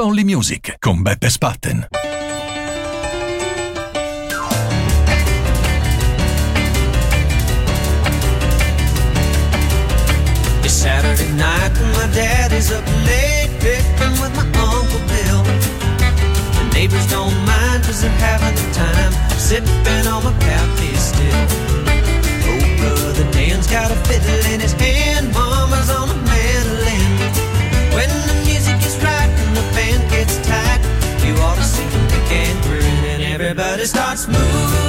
Only Music con Beppe Spatten. It's Saturday night and my daddy's up late bickering with my Uncle Bill. The neighbors don't mind cause they're having the time sipping on my coffee still. Oh, brother Dan's got a fiddle in his hand, mama's on the. but it starts moving.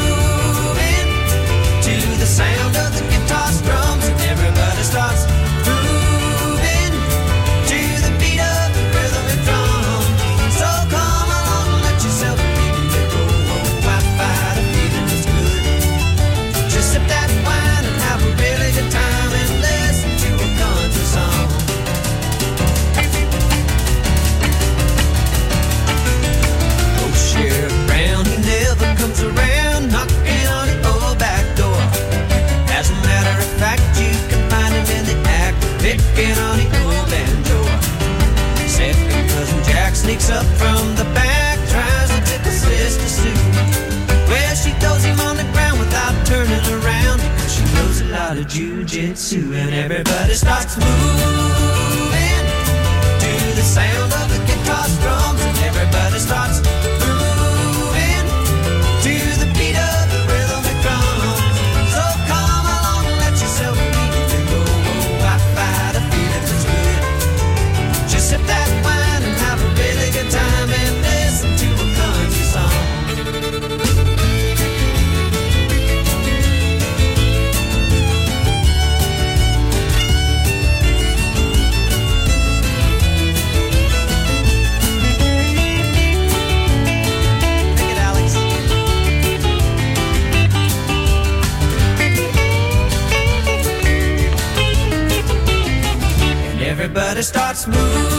up from the back, tries to tickle Sister Sue. Well, she throws him on the ground without turning around. She knows a lot of jujitsu, and everybody starts moving. Smooth.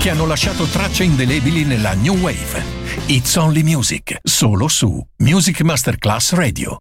Che hanno lasciato tracce indelebili nella New Wave. It's Only Music, solo su Music Masterclass Radio.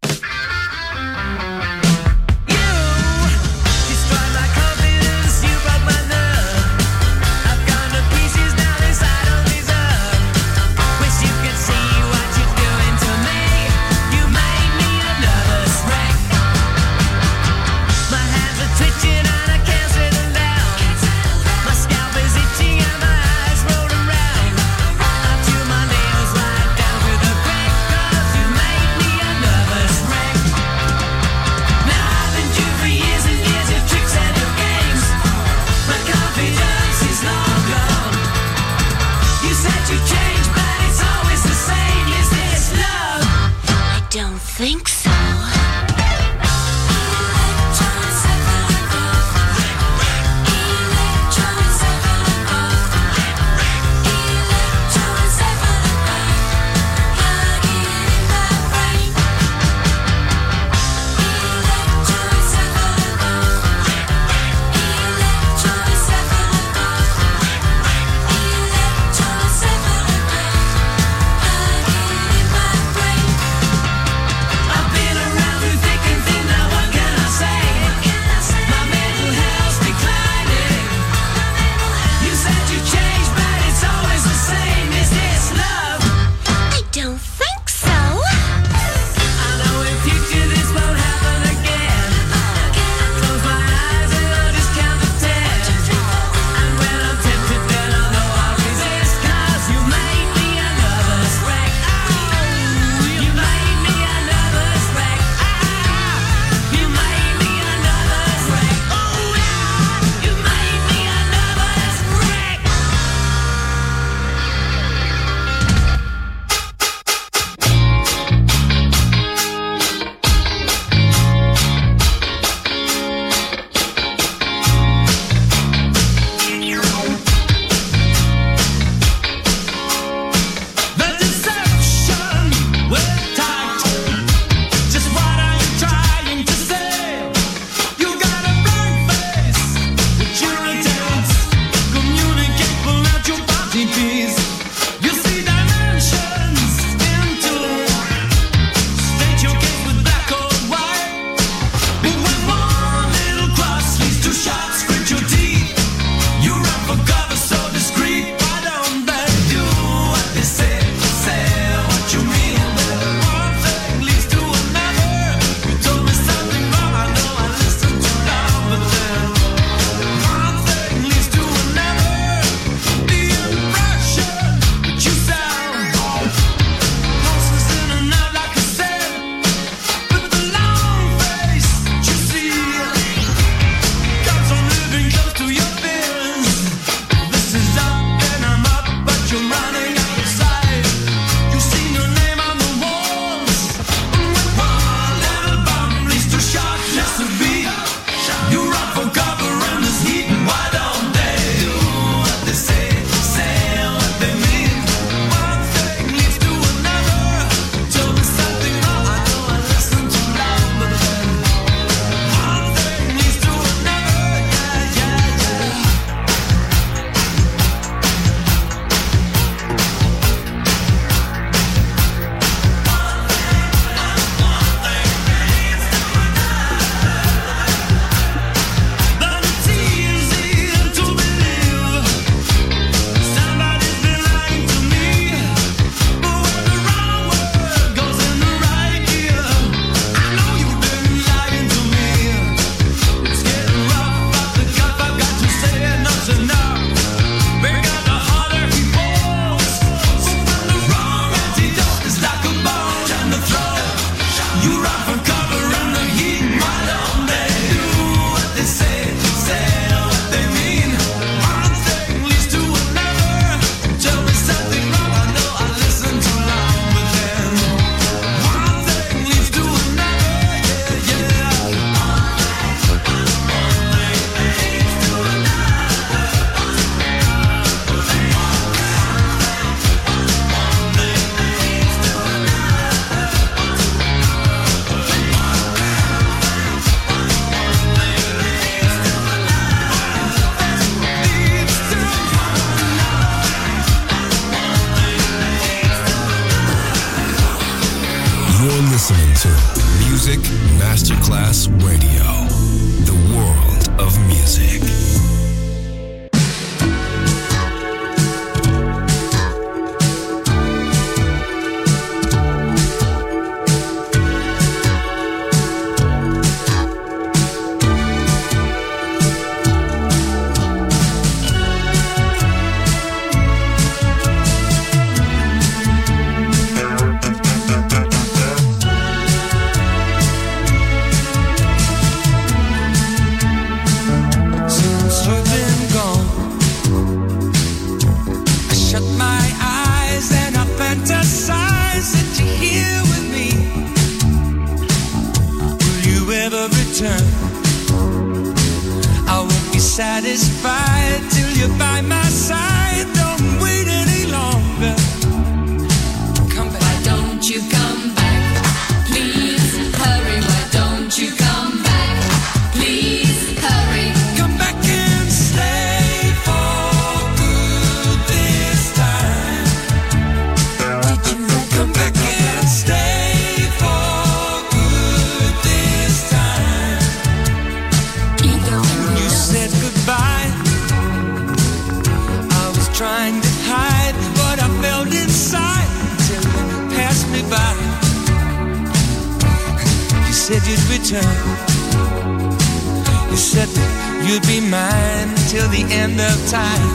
Time.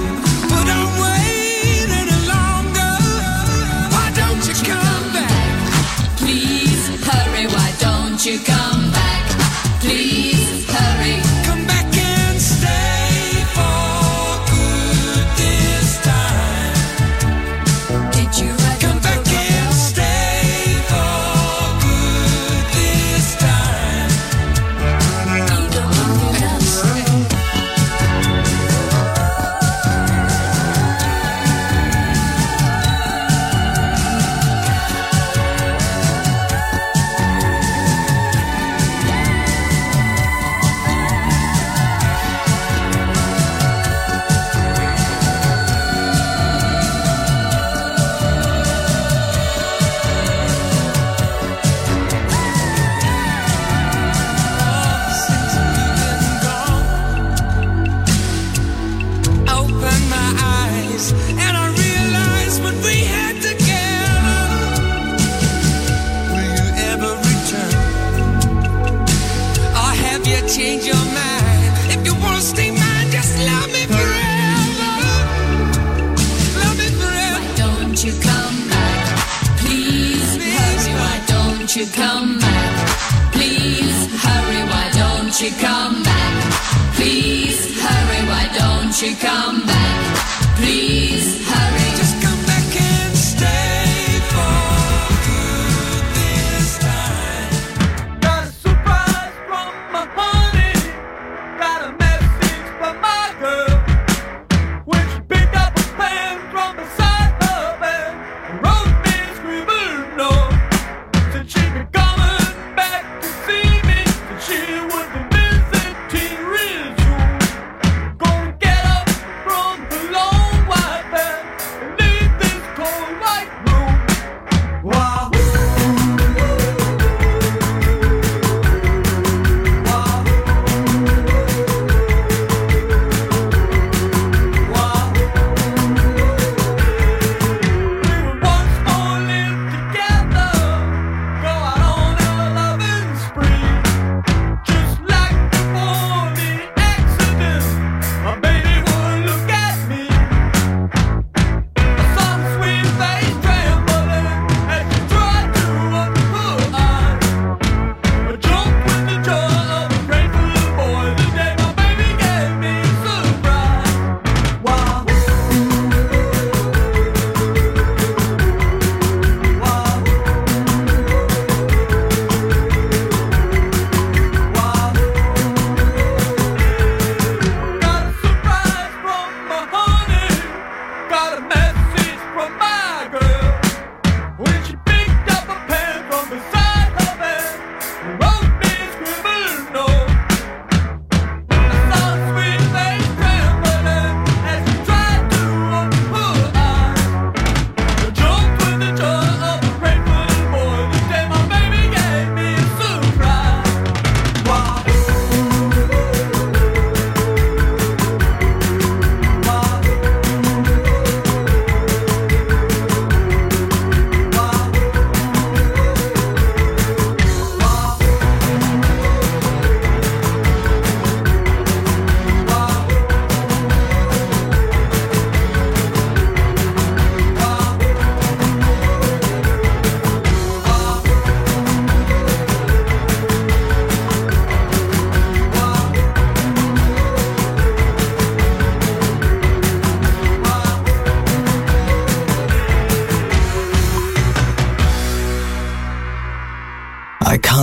Don't come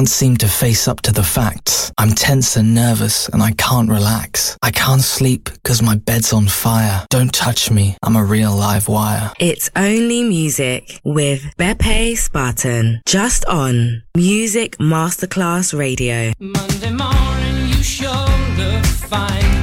can't seem to face up to the facts. I'm tense and nervous and I can't relax. I can't sleep because my bed's on fire. Don't touch me, I'm a real live wire. It's only music with Beppe Spatten, just on Music Masterclass Radio. Monday morning, you sure look fine.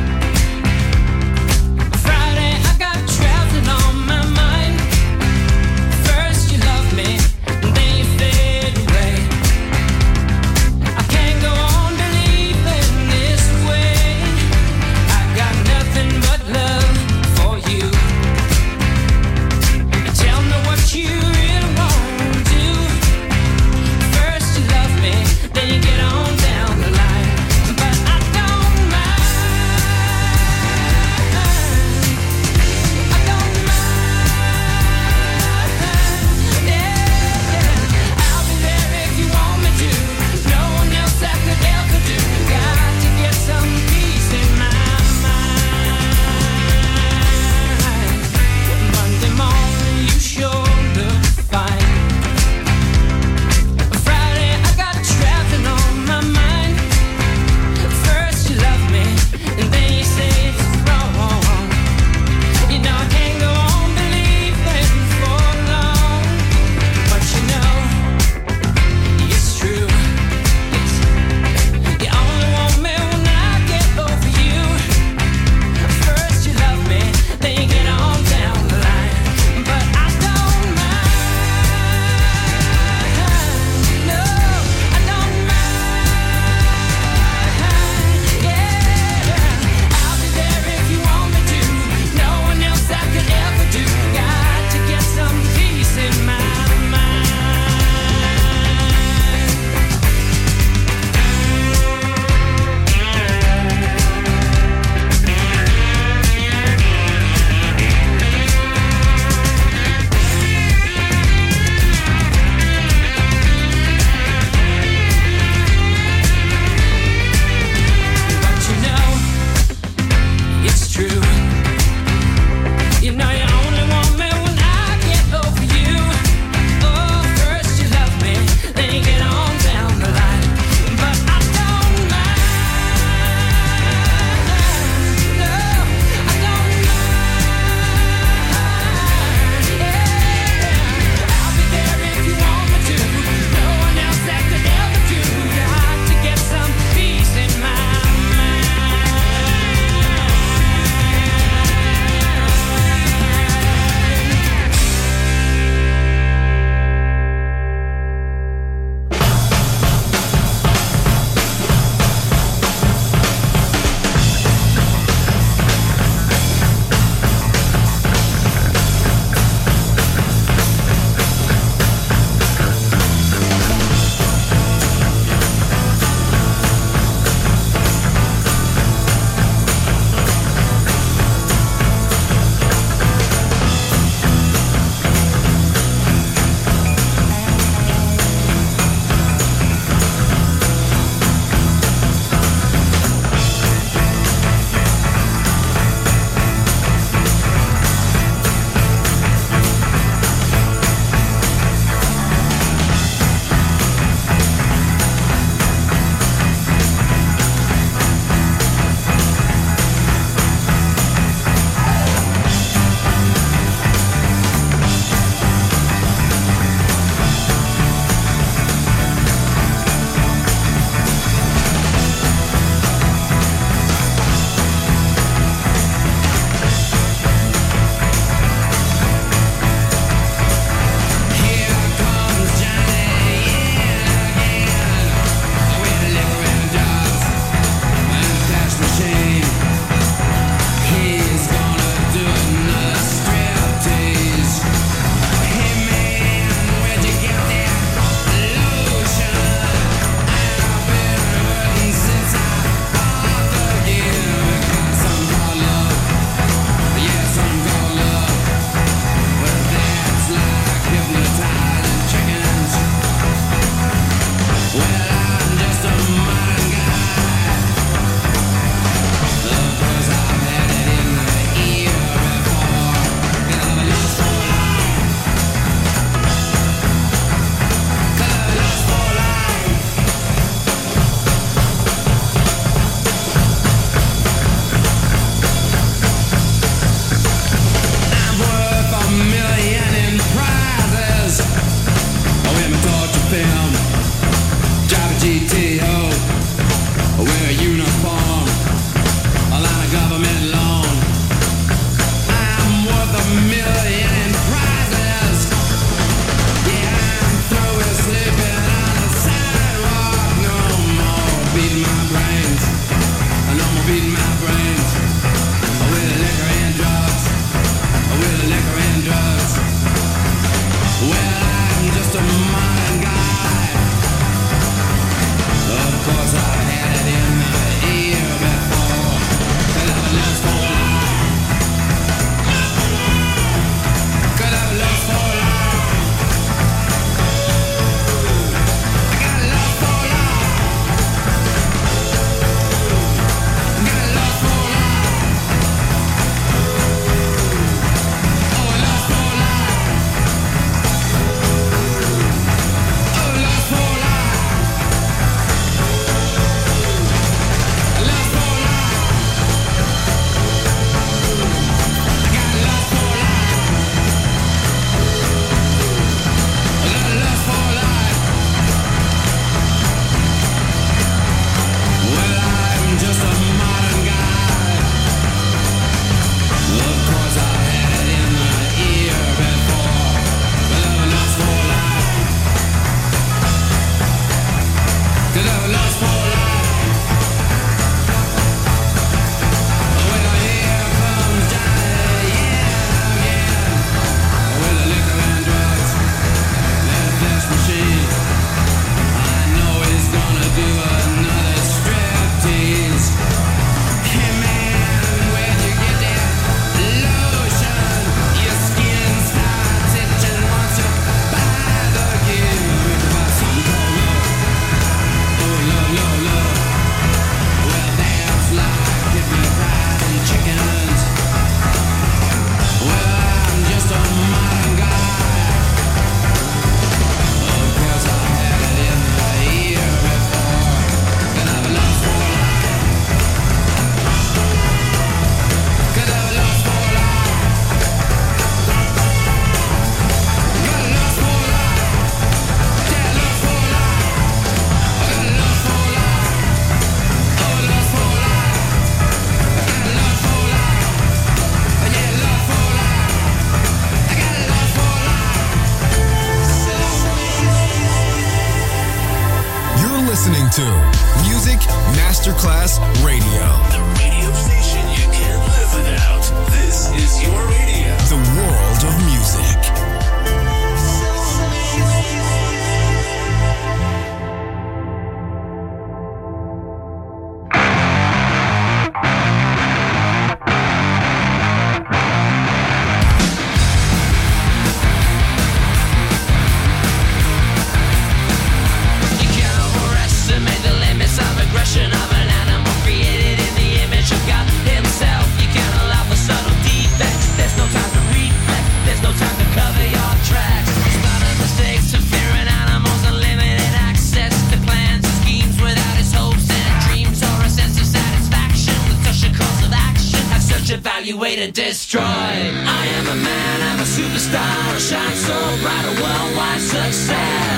you way to destroy. I am a man, I'm a superstar, I shine so bright, a worldwide success.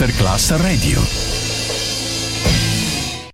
Masterclass Radio.